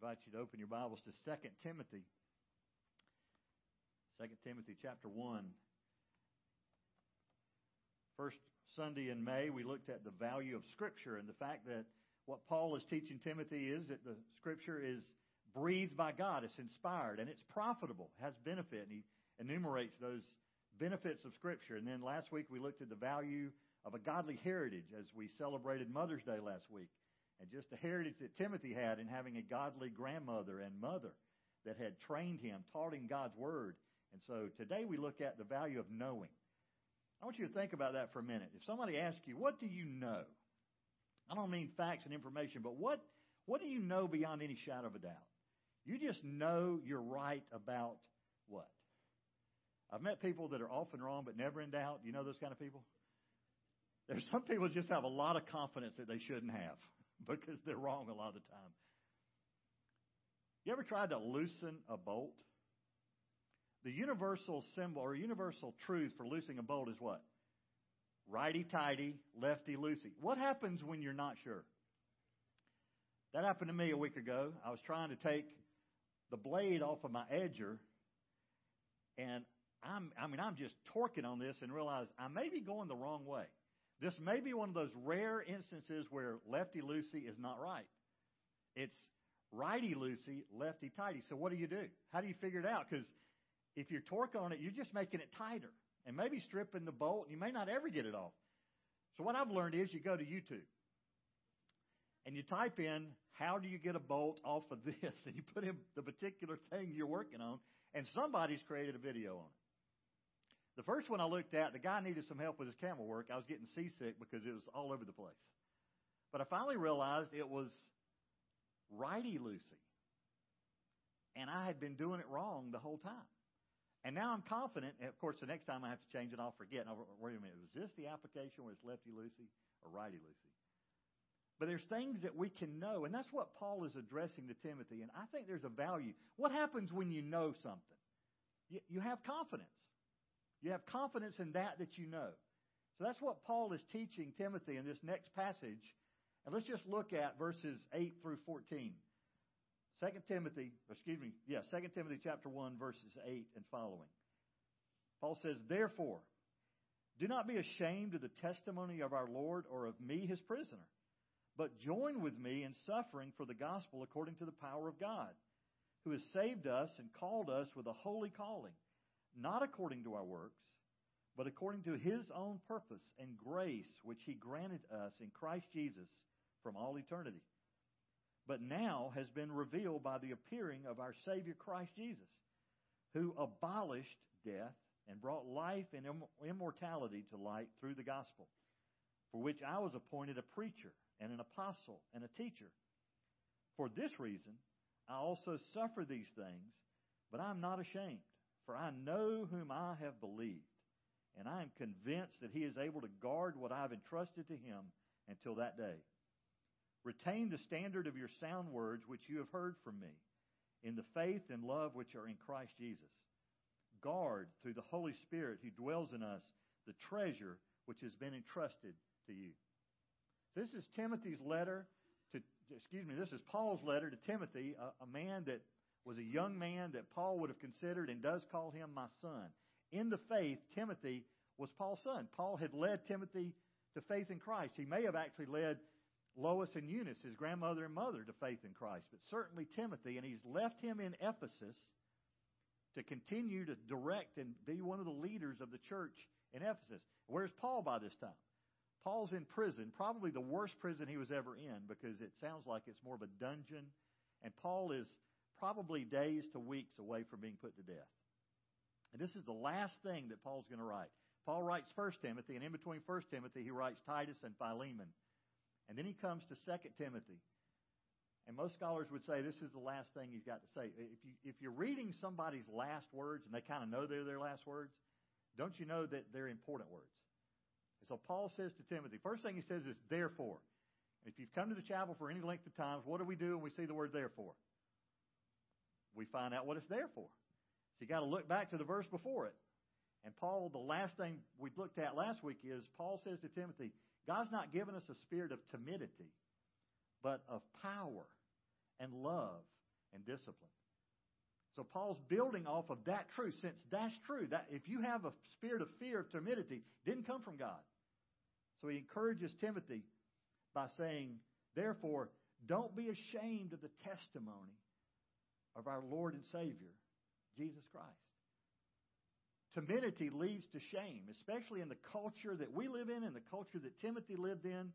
invite you to open your Bibles to 2 Timothy. 2 Timothy chapter 1. First Sunday in May, we looked at the value of Scripture and the fact that what Paul is teaching Timothy is that the Scripture is breathed by God, it's inspired, and it's profitable, has benefit. And he enumerates those benefits of Scripture. And then last week, we looked at the value of a godly heritage as we celebrated Mother's Day last week and just the heritage that Timothy had in having a godly grandmother and mother that had trained him, taught him God's Word. And so today we look at the value of knowing. I want you to think about that for a minute. If somebody asks you, what do you know? I don't mean facts and information, but what, what do you know beyond any shadow of a doubt? You just know you're right about what? I've met people that are often wrong but never in doubt. You know those kind of people? There's some people just have a lot of confidence that they shouldn't have. because they're wrong a lot of the time. You ever tried to loosen a bolt? The universal symbol or universal truth for loosening a bolt is what? Righty tighty, lefty loosey. What happens when you're not sure? That happened to me a week ago. I was trying to take the blade off of my edger, and I'm, I mean, I'm just torquing on this and realize I may be going the wrong way. This may be one of those rare instances where lefty loosey is not right. It's righty loosey, lefty tighty. So what do you do? How do you figure it out? Because if you're torque on it, you're just making it tighter and maybe stripping the bolt. And you may not ever get it off. So what I've learned is you go to YouTube and you type in how do you get a bolt off of this and you put in the particular thing you're working on and somebody's created a video on it. The first one I looked at, the guy needed some help with his camera work. I was getting seasick because it was all over the place. But I finally realized it was righty loosey. And I had been doing it wrong the whole time. And now I'm confident. And of course, the next time I have to change it, I'll forget. Now, wait a minute. Was this the application where it's lefty loosey or righty loosey? But there's things that we can know. And that's what Paul is addressing to Timothy. And I think there's a value. What happens when you know something? You, you have confidence. You have confidence in that that you know. So that's what Paul is teaching Timothy in this next passage. And let's just look at verses 8 through 14. 2 Timothy, excuse me, yeah, 2 Timothy chapter 1, verses 8 and following. Paul says, Therefore, do not be ashamed of the testimony of our Lord or of me, his prisoner, but join with me in suffering for the gospel according to the power of God, who has saved us and called us with a holy calling not according to our works, but according to his own purpose and grace which he granted us in Christ Jesus from all eternity. But now has been revealed by the appearing of our Savior Christ Jesus, who abolished death and brought life and immortality to light through the gospel, for which I was appointed a preacher and an apostle and a teacher. For this reason, I also suffer these things, but I am not ashamed for I know whom I have believed, and I am convinced that he is able to guard what I have entrusted to him until that day. Retain the standard of your sound words which you have heard from me, in the faith and love which are in Christ Jesus. Guard through the Holy Spirit who dwells in us the treasure which has been entrusted to you. This is Timothy's letter to, excuse me, this is Paul's letter to Timothy, a, a man that was a young man that Paul would have considered and does call him my son. In the faith, Timothy was Paul's son. Paul had led Timothy to faith in Christ. He may have actually led Lois and Eunice, his grandmother and mother, to faith in Christ, but certainly Timothy, and he's left him in Ephesus to continue to direct and be one of the leaders of the church in Ephesus. Where's Paul by this time? Paul's in prison, probably the worst prison he was ever in because it sounds like it's more of a dungeon. And Paul is probably days to weeks away from being put to death. And this is the last thing that Paul's going to write. Paul writes First Timothy, and in between First Timothy, he writes Titus and Philemon. And then he comes to Second Timothy. And most scholars would say this is the last thing he's got to say. If, you, if you're reading somebody's last words and they kind of know they're their last words, don't you know that they're important words? And so Paul says to Timothy, first thing he says is, therefore. If you've come to the chapel for any length of time, what do we do when we see the word therefore? We find out what it's there for. So you got to look back to the verse before it. And Paul, the last thing we looked at last week is Paul says to Timothy, God's not given us a spirit of timidity, but of power and love and discipline. So Paul's building off of that truth, since that's true. That if you have a spirit of fear, of timidity, didn't come from God. So he encourages Timothy by saying, therefore, don't be ashamed of the testimony of our Lord and Savior, Jesus Christ. Timidity leads to shame, especially in the culture that we live in and the culture that Timothy lived in.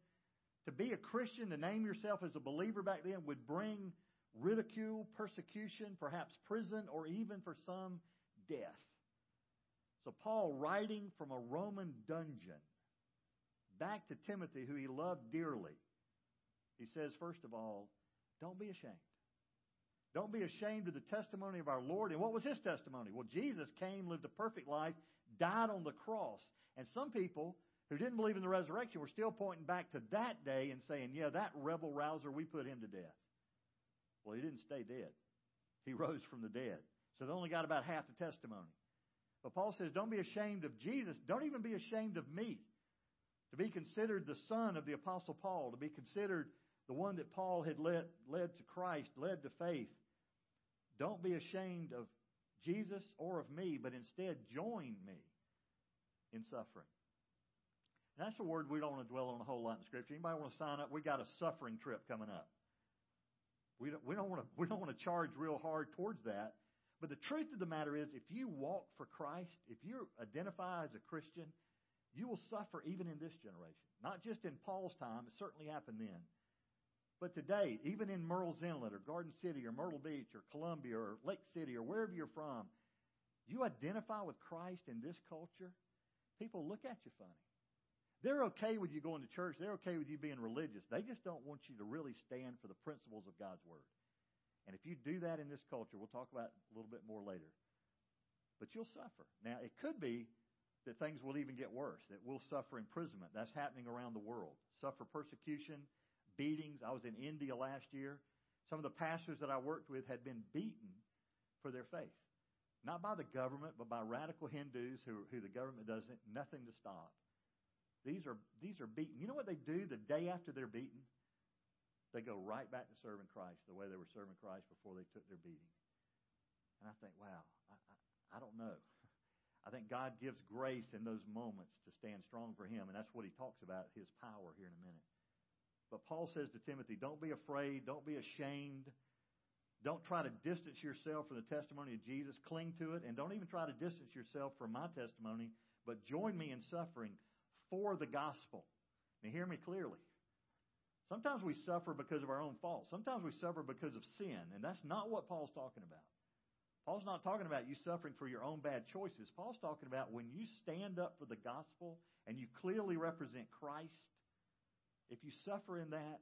To be a Christian, to name yourself as a believer back then, would bring ridicule, persecution, perhaps prison, or even for some, death. So, Paul, writing from a Roman dungeon back to Timothy, who he loved dearly, he says, first of all, don't be ashamed. Don't be ashamed of the testimony of our Lord. And what was his testimony? Well, Jesus came, lived a perfect life, died on the cross. And some people who didn't believe in the resurrection were still pointing back to that day and saying, yeah, that rebel rouser, we put him to death. Well, he didn't stay dead. He rose from the dead. So they only got about half the testimony. But Paul says, don't be ashamed of Jesus. Don't even be ashamed of me. To be considered the son of the Apostle Paul, to be considered the one that Paul had led, led to Christ, led to faith. Don't be ashamed of Jesus or of me, but instead join me in suffering. And that's a word we don't want to dwell on a whole lot in Scripture. Anybody want to sign up? We got a suffering trip coming up. We don't, we don't want to we don't want to charge real hard towards that. But the truth of the matter is, if you walk for Christ, if you identify as a Christian, you will suffer even in this generation. Not just in Paul's time; it certainly happened then. But today, even in Murrells Inlet or Garden City or Myrtle Beach or Columbia or Lake City or wherever you're from, you identify with Christ in this culture, people look at you funny. They're okay with you going to church. They're okay with you being religious. They just don't want you to really stand for the principles of God's Word. And if you do that in this culture, we'll talk about a little bit more later. But you'll suffer. Now, it could be that things will even get worse, that we'll suffer imprisonment. That's happening around the world. Suffer persecution, beatings. I was in India last year. Some of the pastors that I worked with had been beaten for their faith. Not by the government, but by radical Hindus who, who the government does nothing to stop. These are, these are beaten. You know what they do the day after they're beaten? They go right back to serving Christ the way they were serving Christ before they took their beating. And I think, wow, I, I, I don't know. I think God gives grace in those moments to stand strong for Him, and that's what He talks about, His power here in a minute. But Paul says to Timothy, don't be afraid, don't be ashamed. Don't try to distance yourself from the testimony of Jesus. Cling to it, and don't even try to distance yourself from my testimony, but join me in suffering for the gospel. Now, hear me clearly. Sometimes we suffer because of our own fault. Sometimes we suffer because of sin, and that's not what Paul's talking about. Paul's not talking about you suffering for your own bad choices. Paul's talking about when you stand up for the gospel and you clearly represent Christ if you suffer in that,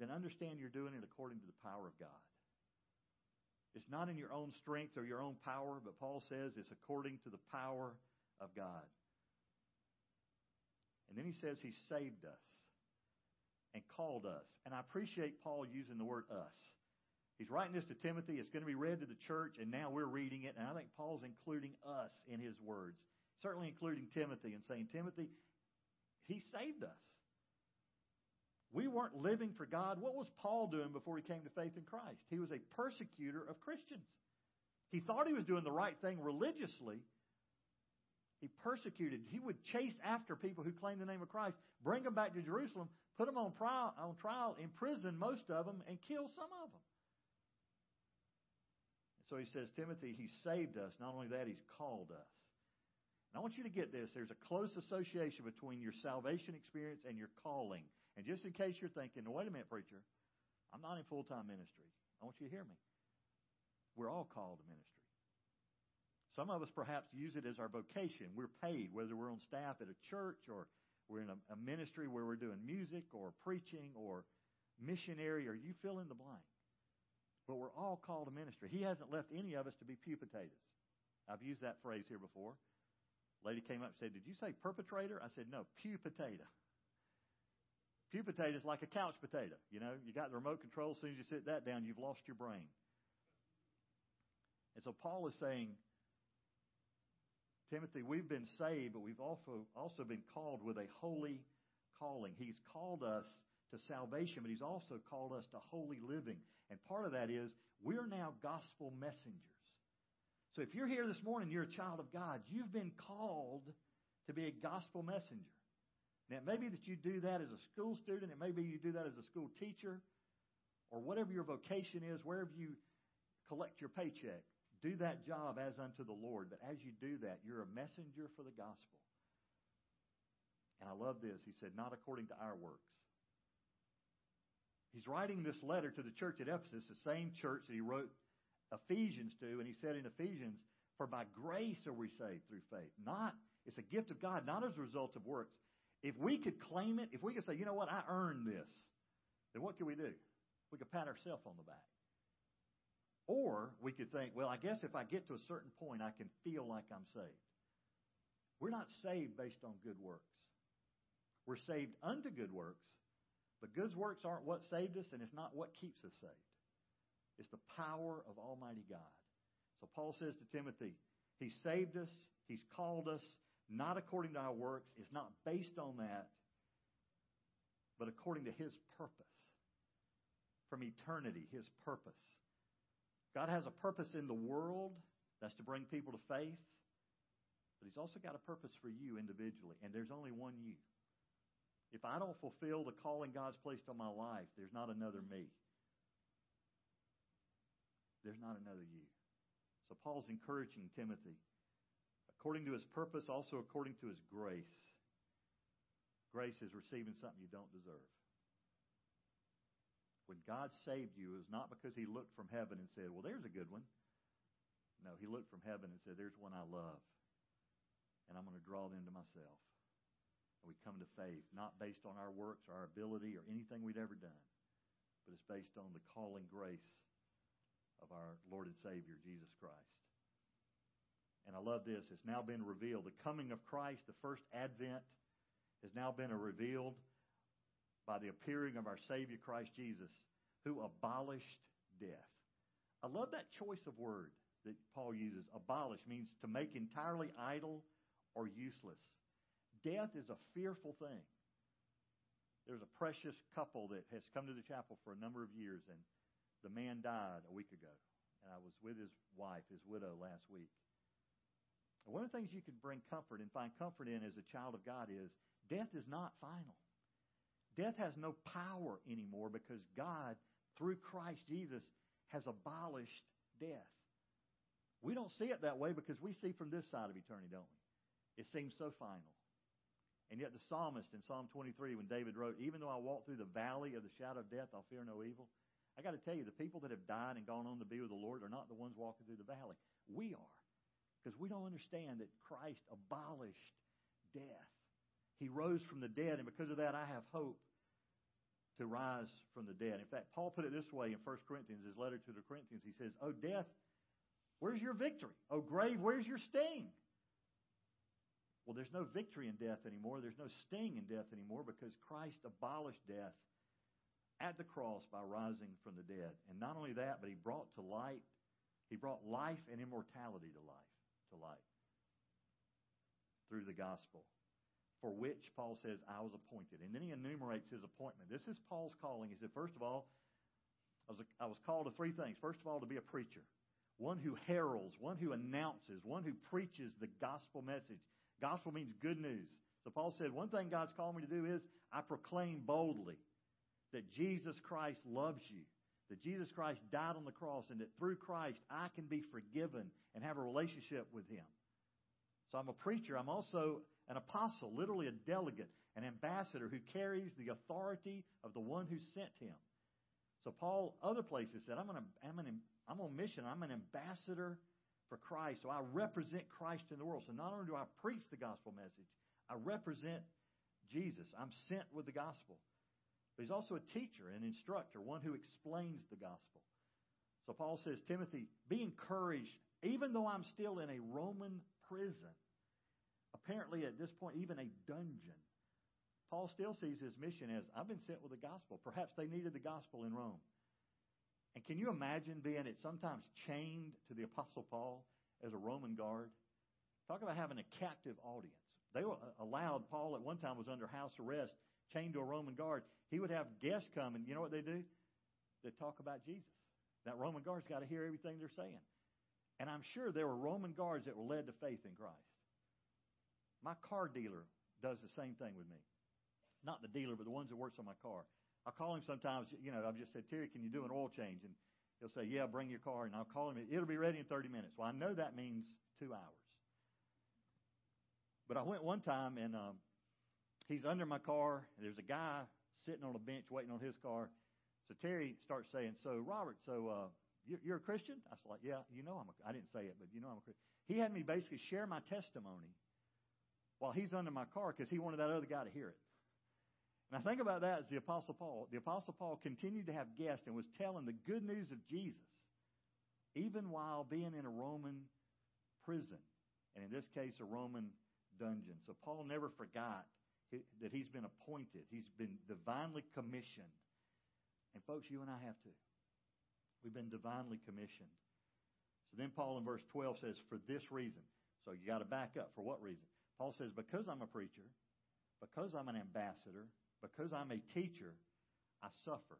then understand you're doing it according to the power of God. It's not in your own strength or your own power, but Paul says it's according to the power of God. And then he says he saved us and called us. And I appreciate Paul using the word us. He's writing this to Timothy. It's going to be read to the church, and now we're reading it. And I think Paul's including us in his words certainly including Timothy, and saying, Timothy, he saved us. We weren't living for God. What was Paul doing before he came to faith in Christ? He was a persecutor of Christians. He thought he was doing the right thing religiously. He persecuted. He would chase after people who claimed the name of Christ, bring them back to Jerusalem, put them on trial, on trial imprison most of them, and kill some of them. So he says, Timothy, he saved us. Not only that, he's called us. And I want you to get this. There's a close association between your salvation experience and your calling. And just in case you're thinking, wait a minute, preacher, I'm not in full time ministry. I want you to hear me. We're all called to ministry. Some of us perhaps use it as our vocation. We're paid, whether we're on staff at a church or we're in a, a ministry where we're doing music or preaching or missionary or you fill in the blank. But we're all called to ministry. He hasn't left any of us to be pew potatoes. I've used that phrase here before. Lady came up and said, Did you say perpetrator? I said, No, pew potato. Pew potato is like a couch potato. You know, you got the remote control. As soon as you sit that down, you've lost your brain. And so Paul is saying, Timothy, we've been saved, but we've also, also been called with a holy calling. He's called us to salvation, but He's also called us to holy living. And part of that is we're now gospel messengers. So if you're here this morning, you're a child of God, you've been called to be a gospel messenger. Now, it may be that you do that as a school student, it may be you do that as a school teacher, or whatever your vocation is, wherever you collect your paycheck. Do that job as unto the Lord. But as you do that, you're a messenger for the gospel. And I love this. He said, not according to our works. He's writing this letter to the church at Ephesus, the same church that he wrote Ephesians to, and he said in Ephesians, For by grace are we saved through faith. Not, it's a gift of God, not as a result of works. If we could claim it, if we could say, you know what, I earned this, then what could we do? We could pat ourselves on the back. Or we could think, well, I guess if I get to a certain point, I can feel like I'm saved. We're not saved based on good works. We're saved unto good works, but good works aren't what saved us, and it's not what keeps us saved. It's the power of Almighty God. So Paul says to Timothy, He saved us, He's called us, not according to our works. It's not based on that, but according to His purpose. From eternity, His purpose. God has a purpose in the world that's to bring people to faith, but He's also got a purpose for you individually, and there's only one you. If I don't fulfill the calling God's placed on my life, there's not another me. There's not another you. So Paul's encouraging Timothy, according to his purpose, also according to his grace. Grace is receiving something you don't deserve. When God saved you, it was not because he looked from heaven and said, Well, there's a good one. No, he looked from heaven and said, There's one I love, and I'm going to draw them to myself. And we come to faith, not based on our works or our ability or anything we'd ever done, but it's based on the calling grace of our Lord and Savior, Jesus Christ. And I love this. It's now been revealed. The coming of Christ, the first advent, has now been revealed by the appearing of our Savior, Christ Jesus, who abolished death. I love that choice of word that Paul uses. Abolish means to make entirely idle or useless. Death is a fearful thing. There's a precious couple that has come to the chapel for a number of years, and the man died a week ago. And I was with his wife, his widow, last week. One of the things you can bring comfort and find comfort in as a child of God is death is not final. Death has no power anymore because God, through Christ Jesus, has abolished death. We don't see it that way because we see from this side of eternity, don't we? It seems so final. And yet the psalmist in Psalm 23, when David wrote, Even though I walk through the valley of the shadow of death, I'll fear no evil. I got to tell you, the people that have died and gone on to be with the Lord are not the ones walking through the valley. We are. Because we don't understand that Christ abolished death. He rose from the dead, and because of that, I have hope to rise from the dead. In fact, Paul put it this way in 1 Corinthians, his letter to the Corinthians. He says, Oh, death, where's your victory? Oh, grave, where's your sting? Well, there's no victory in death anymore. There's no sting in death anymore because Christ abolished death at the cross by rising from the dead. And not only that, but he brought to light, he brought life and immortality to life, to light through the gospel, for which Paul says, I was appointed. And then he enumerates his appointment. This is Paul's calling. He said, first of all, I was, I was called to three things. First of all, to be a preacher, one who heralds, one who announces, one who preaches the gospel message. Gospel means good news. So Paul said, one thing God's called me to do is I proclaim boldly that Jesus Christ loves you, that Jesus Christ died on the cross, and that through Christ I can be forgiven and have a relationship with Him. So I'm a preacher. I'm also an apostle, literally a delegate, an ambassador who carries the authority of the one who sent him. So Paul, other places said, I'm, an, I'm, an, I'm on mission. I'm an ambassador for Christ. So I represent Christ in the world. So not only do I preach the gospel message, I represent Jesus. I'm sent with the gospel. But he's also a teacher, an instructor, one who explains the gospel. So Paul says, Timothy, be encouraged, even though I'm still in a Roman prison, apparently at this point, even a dungeon. Paul still sees his mission as I've been sent with the gospel. Perhaps they needed the gospel in Rome. And can you imagine being it sometimes chained to the Apostle Paul as a Roman guard? Talk about having a captive audience. They were uh, allowed, Paul at one time was under house arrest chained to a Roman guard, he would have guests come, and you know what they do? They talk about Jesus. That Roman guard's got to hear everything they're saying. And I'm sure there were Roman guards that were led to faith in Christ. My car dealer does the same thing with me. Not the dealer, but the ones that works on my car. I call him sometimes, you know, I've just said, Terry, can you do an oil change? And he'll say, Yeah, bring your car. And I'll call him, it'll be ready in 30 minutes. Well, I know that means two hours. But I went one time and um, he's under my car. There's a guy sitting on a bench waiting on his car. So Terry starts saying, So, Robert, so uh, you're, you're a Christian? I was like, Yeah, you know I'm a I didn't say it, but you know I'm a Christian. He had me basically share my testimony while he's under my car because he wanted that other guy to hear it. And I think about that as the Apostle Paul. The Apostle Paul continued to have guests and was telling the good news of Jesus, even while being in a Roman prison, and in this case, a Roman dungeon. So Paul never forgot that he's been appointed, he's been divinely commissioned. And folks, you and I have to. We've been divinely commissioned. So then Paul in verse 12 says, For this reason. So you got to back up. For what reason? Paul says, Because I'm a preacher, because I'm an ambassador, because I'm a teacher, I suffer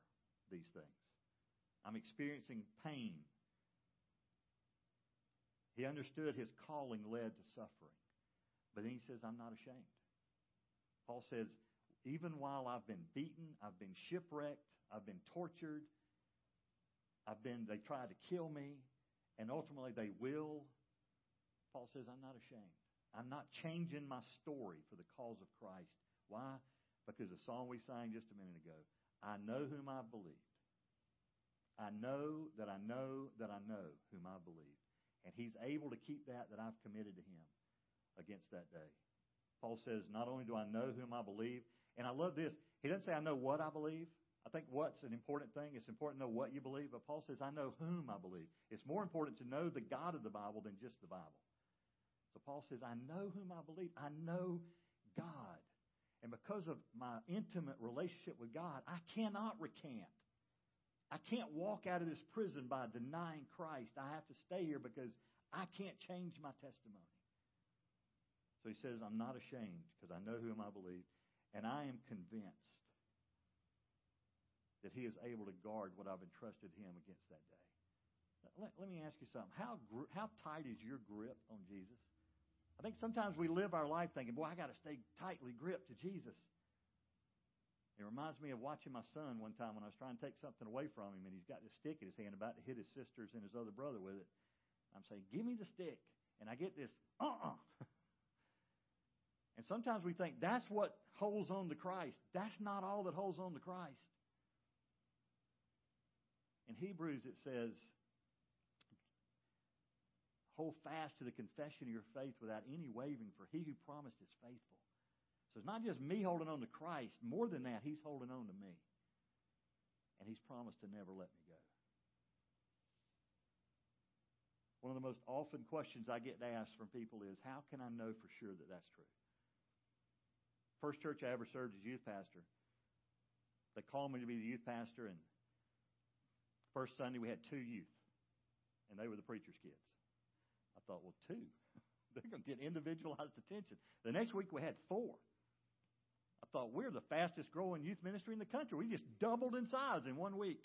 these things. I'm experiencing pain. He understood his calling led to suffering. But then he says, I'm not ashamed. Paul says, even while I've been beaten, I've been shipwrecked, I've been tortured, I've been, they tried to kill me, and ultimately they will. Paul says, I'm not ashamed. I'm not changing my story for the cause of Christ. Why? Because the song we sang just a minute ago, I know whom I believed. I know that I know that I know whom I believe. And he's able to keep that that I've committed to him against that day. Paul says, not only do I know whom I believe, and I love this. He doesn't say I know what I believe. I think what's an important thing. It's important to know what you believe. But Paul says, I know whom I believe. It's more important to know the God of the Bible than just the Bible. So Paul says, I know whom I believe. I know God. And because of my intimate relationship with God, I cannot recant. I can't walk out of this prison by denying Christ. I have to stay here because I can't change my testimony. So he says, I'm not ashamed because I know whom I believe, and I am convinced that he is able to guard what I've entrusted him against that day. Let, let me ask you something. How, how tight is your grip on Jesus? I think sometimes we live our life thinking, boy, I got to stay tightly gripped to Jesus. It reminds me of watching my son one time when I was trying to take something away from him, and he's got this stick in his hand about to hit his sisters and his other brother with it. I'm saying, give me the stick. And I get this, uh-uh. and sometimes we think that's what holds on to Christ. That's not all that holds on to Christ. In Hebrews, it says, Hold fast to the confession of your faith without any wavering, for he who promised is faithful. So it's not just me holding on to Christ. More than that, he's holding on to me. And he's promised to never let me go. One of the most often questions I get asked from people is, how can I know for sure that that's true? First church I ever served as youth pastor, they called me to be the youth pastor, and first Sunday we had two youth, and they were the preacher's kids. I thought, well, two. They're going to get individualized attention. The next week we had four. I thought, we're the fastest growing youth ministry in the country. We just doubled in size in one week.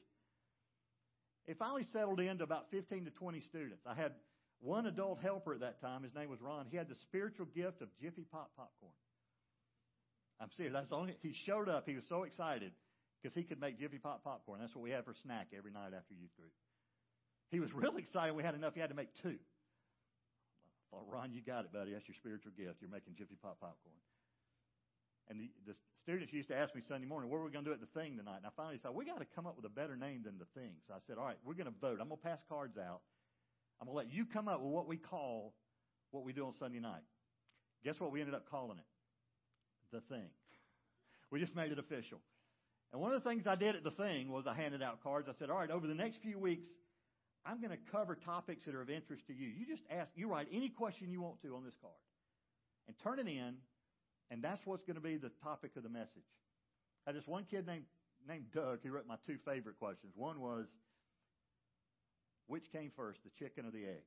It finally settled into about 15 to 20 students. I had one adult helper at that time. His name was Ron. He had the spiritual gift of Jiffy Pop popcorn. I'm serious. That's only he showed up. He was so excited because he could make Jiffy Pop popcorn. That's what we had for snack every night after youth group. He was really excited. We had enough. He had to make two thought, Ron, you got it, buddy. That's your spiritual gift. You're making Jiffy Pop popcorn. And the, the students used to ask me Sunday morning, what are we going to do at the thing tonight? And I finally said, we got to come up with a better name than the thing. So I said, all right, we're going to vote. I'm going to pass cards out. I'm going to let you come up with what we call what we do on Sunday night. Guess what we ended up calling it? The thing. We just made it official. And one of the things I did at the thing was I handed out cards. I said, all right, over the next few weeks, I'm going to cover topics that are of interest to you. You just ask, you write any question you want to on this card and turn it in, and that's what's going to be the topic of the message. I had this one kid named, named Doug. He wrote my two favorite questions. One was, which came first, the chicken or the egg?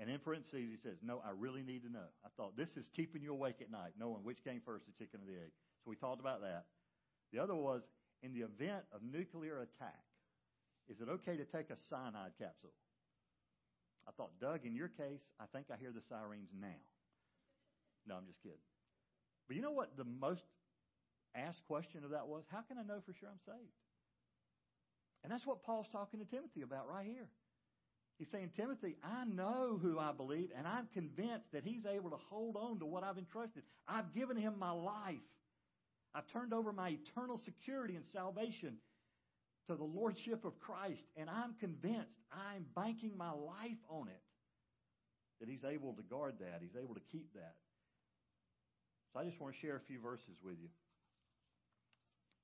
And in parentheses, he says, No, I really need to know. I thought this is keeping you awake at night, knowing which came first, the chicken or the egg. So we talked about that. The other was, in the event of nuclear attack, is it okay to take a cyanide capsule? I thought, Doug, in your case, I think I hear the sirens now. No, I'm just kidding. But you know what the most asked question of that was? How can I know for sure I'm saved? And that's what Paul's talking to Timothy about right here. He's saying, Timothy, I know who I believe, and I'm convinced that he's able to hold on to what I've entrusted. I've given him my life. I've turned over my eternal security and salvation to the Lordship of Christ, and I'm convinced I'm banking my life on it that he's able to guard that, he's able to keep that. So I just want to share a few verses with you.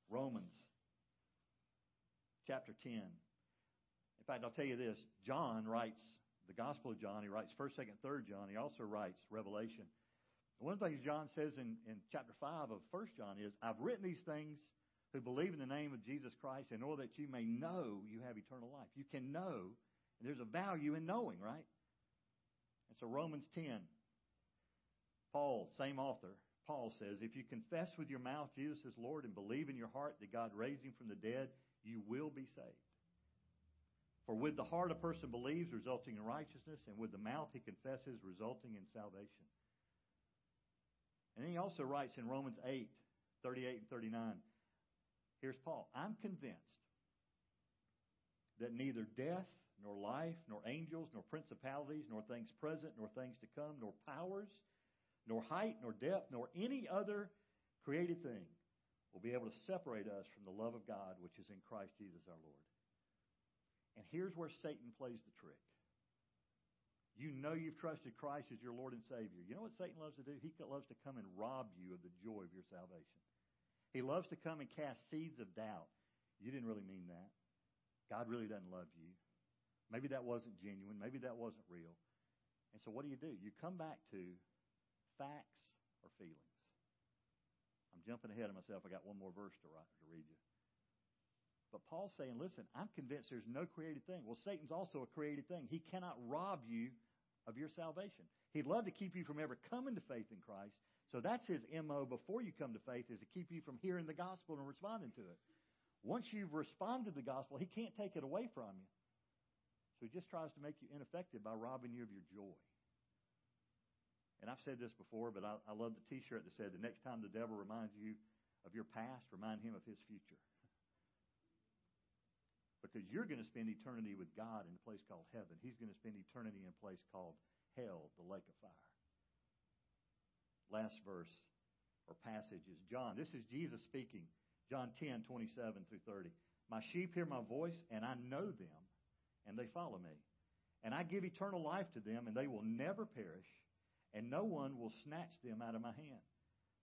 Romans chapter 10. In fact, I'll tell you this John writes the Gospel of John, he writes 1st, 2nd, 3rd John, he also writes Revelation. One of the things John says in, in chapter 5 of 1st John is, I've written these things who believe in the name of Jesus Christ in order that you may know you have eternal life. You can know, and there's a value in knowing, right? And so Romans 10, Paul, same author, Paul says, If you confess with your mouth Jesus is Lord and believe in your heart that God raised him from the dead, you will be saved. For with the heart a person believes, resulting in righteousness, and with the mouth he confesses, resulting in salvation. And then he also writes in Romans 8, 38 and 39, here's Paul. I'm convinced that neither death, nor life, nor angels, nor principalities, nor things present, nor things to come, nor powers, nor height, nor depth, nor any other created thing will be able to separate us from the love of God which is in Christ Jesus our Lord. And here's where Satan plays the trick. You know you've trusted Christ as your Lord and Savior. You know what Satan loves to do? He loves to come and rob you of the joy of your salvation. He loves to come and cast seeds of doubt. You didn't really mean that. God really doesn't love you. Maybe that wasn't genuine. Maybe that wasn't real. And so what do you do? You come back to facts or feelings. I'm jumping ahead of myself. I got one more verse to, write, to read you. But Paul's saying, listen, I'm convinced there's no created thing. Well, Satan's also a created thing. He cannot rob you of your salvation. He'd love to keep you from ever coming to faith in Christ. So that's his MO before you come to faith is to keep you from hearing the gospel and responding to it. Once you've responded to the gospel, he can't take it away from you. So he just tries to make you ineffective by robbing you of your joy. And I've said this before, but I, I love the T-shirt that said, "The next time the devil reminds you of your past, remind him of his future." Because you're going to spend eternity with God in a place called heaven. He's going to spend eternity in a place called hell, the lake of fire. Last verse or passage is John. This is Jesus speaking. John 10, 27 through 30. My sheep hear my voice, and I know them, and they follow me. And I give eternal life to them, and they will never perish, and no one will snatch them out of my hand.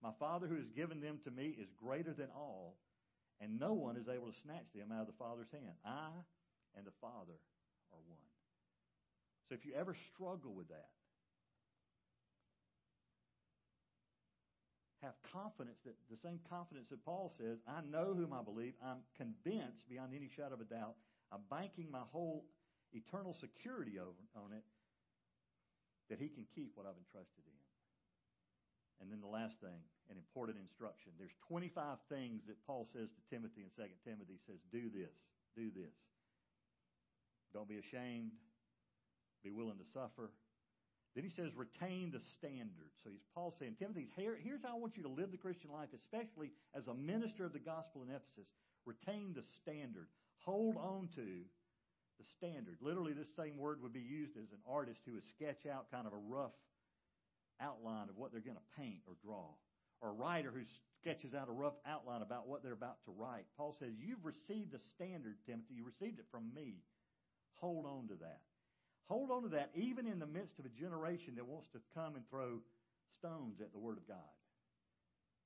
My Father who has given them to me is greater than all, and no one is able to snatch them out of the Father's hand. I and the Father are one. So if you ever struggle with that, have confidence that the same confidence that Paul says, I know whom I believe. I'm convinced beyond any shadow of a doubt. I'm banking my whole eternal security over, on it that he can keep what I've entrusted in. And then the last thing, an important instruction. There's 25 things that Paul says to Timothy in 2 Timothy. He says, do this, do this. Don't be ashamed. Be willing to suffer. Then he says, retain the standard. So he's Paul saying, Timothy, here, here's how I want you to live the Christian life, especially as a minister of the gospel in Ephesus. Retain the standard. Hold on to the standard. Literally, this same word would be used as an artist who would sketch out kind of a rough outline of what they're going to paint or draw, or a writer who sketches out a rough outline about what they're about to write. Paul says, You've received a standard, Timothy. You received it from me. Hold on to that. Hold on to that even in the midst of a generation that wants to come and throw stones at the Word of God.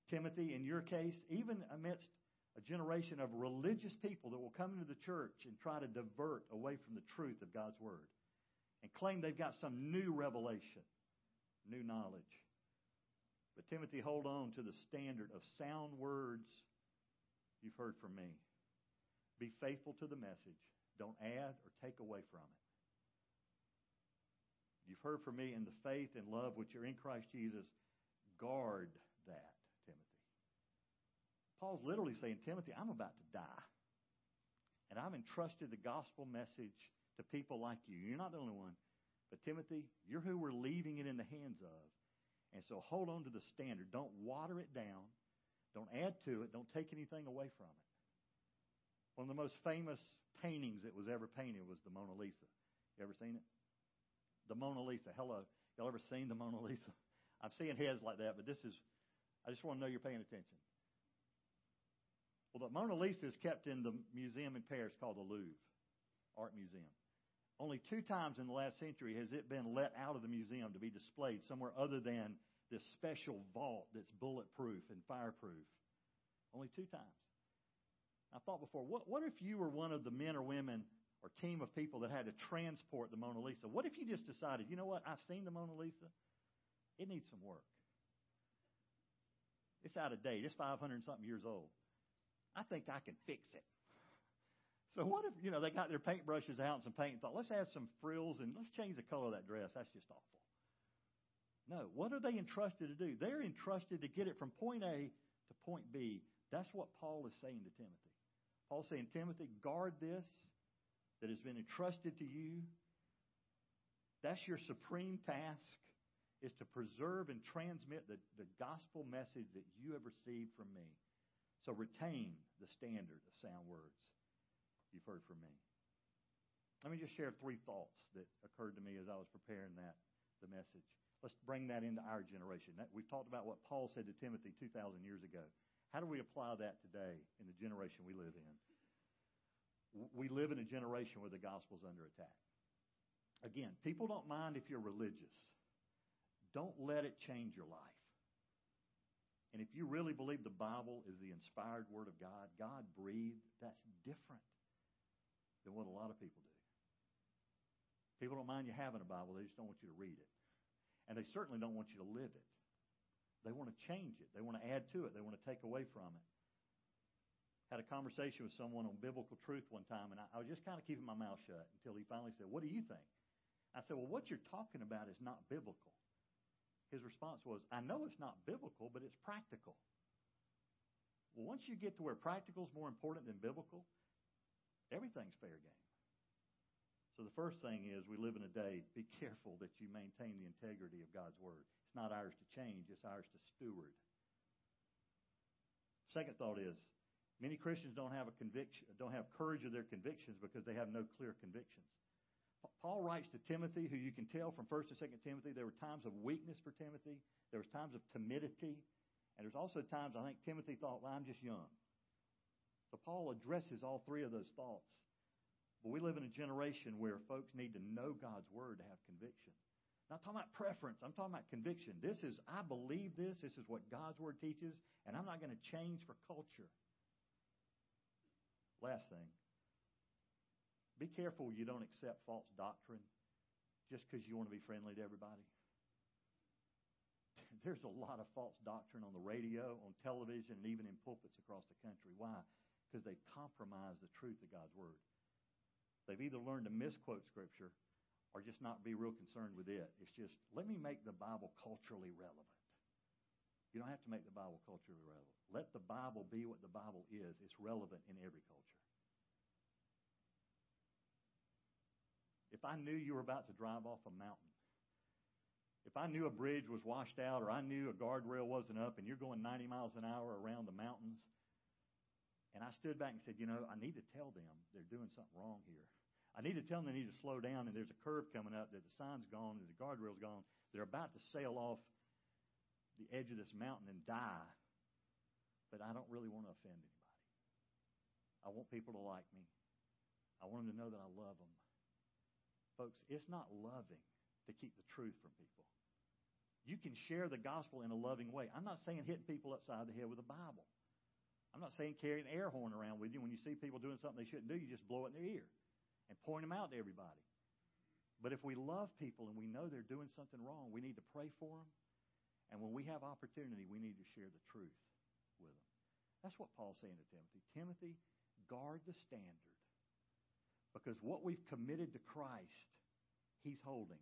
Timothy, in your case, even amidst a generation of religious people that will come into the church and try to divert away from the truth of God's Word and claim they've got some new revelation, new knowledge. But Timothy, hold on to the standard of sound words you've heard from me. Be faithful to the message. Don't add or take away from it. You you've heard from me in the faith and love which are in Christ Jesus, guard that, Timothy. Paul's literally saying, Timothy, I'm about to die. And I've entrusted the gospel message to people like you. You're not the only one. But Timothy, you're who we're leaving it in the hands of. And so hold on to the standard. Don't water it down. Don't add to it. Don't take anything away from it. One of the most famous paintings that was ever painted was the Mona Lisa. You ever seen it? The Mona Lisa. Hello. Y'all ever seen the Mona Lisa? I'm seeing heads like that, but this is, I just want to know you're paying attention. Well, the Mona Lisa is kept in the museum in Paris called the Louvre Art Museum. Only two times in the last century has it been let out of the museum to be displayed somewhere other than this special vault that's bulletproof and fireproof. Only two times. I thought before, what, what if you were one of the men or women or team of people that had to transport the Mona Lisa? What if you just decided, you know what, I've seen the Mona Lisa, it needs some work. It's out of date. It's 500 something years old. I think I can fix it. So what if, you know, they got their paintbrushes out and some paint and thought, let's add some frills and let's change the color of that dress. That's just awful. No. What are they entrusted to do? They're entrusted to get it from point A to point B. That's what Paul is saying to Timothy. Paul's saying, Timothy, guard this that has been entrusted to you. That's your supreme task is to preserve and transmit the, the gospel message that you have received from me. So retain the standard of sound words you've heard from me. Let me just share three thoughts that occurred to me as I was preparing that the message. Let's bring that into our generation. That, we've talked about what Paul said to Timothy 2,000 years ago. How do we apply that today in the generation we live in? We live in a generation where the gospel's under attack. Again, people don't mind if you're religious. Don't let it change your life. And if you really believe the Bible is the inspired Word of God, God breathed, that's different than what a lot of people do. People don't mind you having a Bible, they just don't want you to read it. And they certainly don't want you to live it. They want to change it, they want to add to it, they want to take away from it. Had a conversation with someone on biblical truth one time, and I, I was just kind of keeping my mouth shut until he finally said, What do you think? I said, Well, what you're talking about is not biblical. His response was, I know it's not biblical, but it's practical. Well, once you get to where practical is more important than biblical, Everything's fair game. So the first thing is we live in a day, be careful that you maintain the integrity of God's Word. It's not ours to change, it's ours to steward. Second thought is many Christians don't have a conviction, don't have courage of their convictions because they have no clear convictions. Paul writes to Timothy, who you can tell from 1st and 2nd Timothy, there were times of weakness for Timothy. There was times of timidity. And there's also times I think Timothy thought, well, I'm just young. So Paul addresses all three of those thoughts. But we live in a generation where folks need to know God's word to have conviction. Not talking about preference. I'm talking about conviction. This is, I believe this. This is what God's word teaches, and I'm not going to change for culture. Last thing. Be careful you don't accept false doctrine just because you want to be friendly to everybody. There's a lot of false doctrine on the radio, on television, and even in pulpits across the country. Why? Because they've compromised the truth of God's Word. They've either learned to misquote Scripture or just not be real concerned with it. It's just, let me make the Bible culturally relevant. You don't have to make the Bible culturally relevant. Let the Bible be what the Bible is. It's relevant in every culture. If I knew you were about to drive off a mountain, if I knew a bridge was washed out or I knew a guardrail wasn't up and you're going 90 miles an hour around the mountains, and I stood back and said, you know, I need to tell them they're doing something wrong here. I need to tell them they need to slow down, and there's a curve coming up, that the sign's gone, and the guardrail's gone. They're about to sail off the edge of this mountain and die, but I don't really want to offend anybody. I want people to like me. I want them to know that I love them. Folks, it's not loving to keep the truth from people. You can share the gospel in a loving way. I'm not saying hitting people upside the head with a Bible. I'm not saying carry an air horn around with you. When you see people doing something they shouldn't do, you just blow it in their ear and point them out to everybody. But if we love people and we know they're doing something wrong, we need to pray for them. And when we have opportunity, we need to share the truth with them. That's what Paul's saying to Timothy. Timothy, guard the standard. Because what we've committed to Christ, he's holding.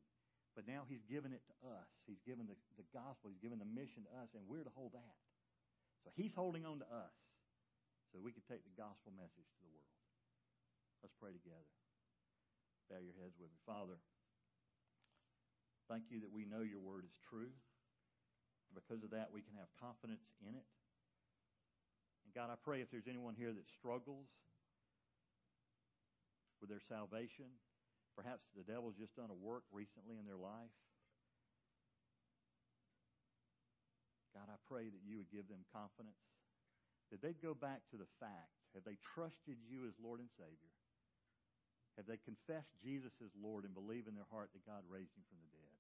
But now He's given it to us. He's given the, the gospel, He's given the mission to us, and we're to hold that. So He's holding on to us so we can take the gospel message to the world. Let's pray together. Bow your heads with me. Father, thank you that we know your word is true. Because of that, we can have confidence in it. And God, I pray if there's anyone here that struggles with their salvation, perhaps the devil's just done a work recently in their life. God, I pray that you would give them confidence, that they'd go back to the fact have they trusted you as Lord and Savior? Have they confessed Jesus as Lord and believe in their heart that God raised him from the dead?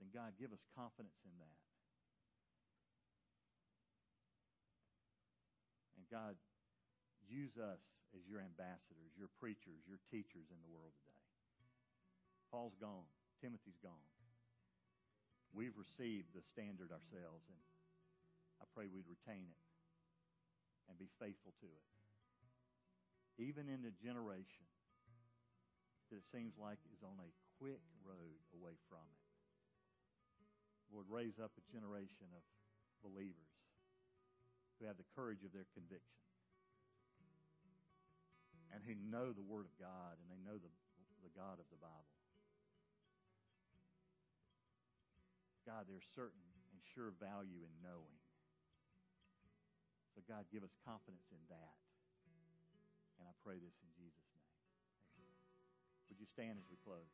Then, God, give us confidence in that. And, God, use us as your ambassadors, your preachers, your teachers in the world today. Paul's gone. Timothy's gone. We've received the standard ourselves, and I pray we'd retain it and be faithful to it. Even in a generation that it seems like is on a quick road away from it. Lord, raise up a generation of believers who have the courage of their conviction and who know the Word of God and they know the, the God of the Bible. God, there's certain and sure value in knowing so, God, give us confidence in that. And I pray this in Jesus' name. Would you stand as we close?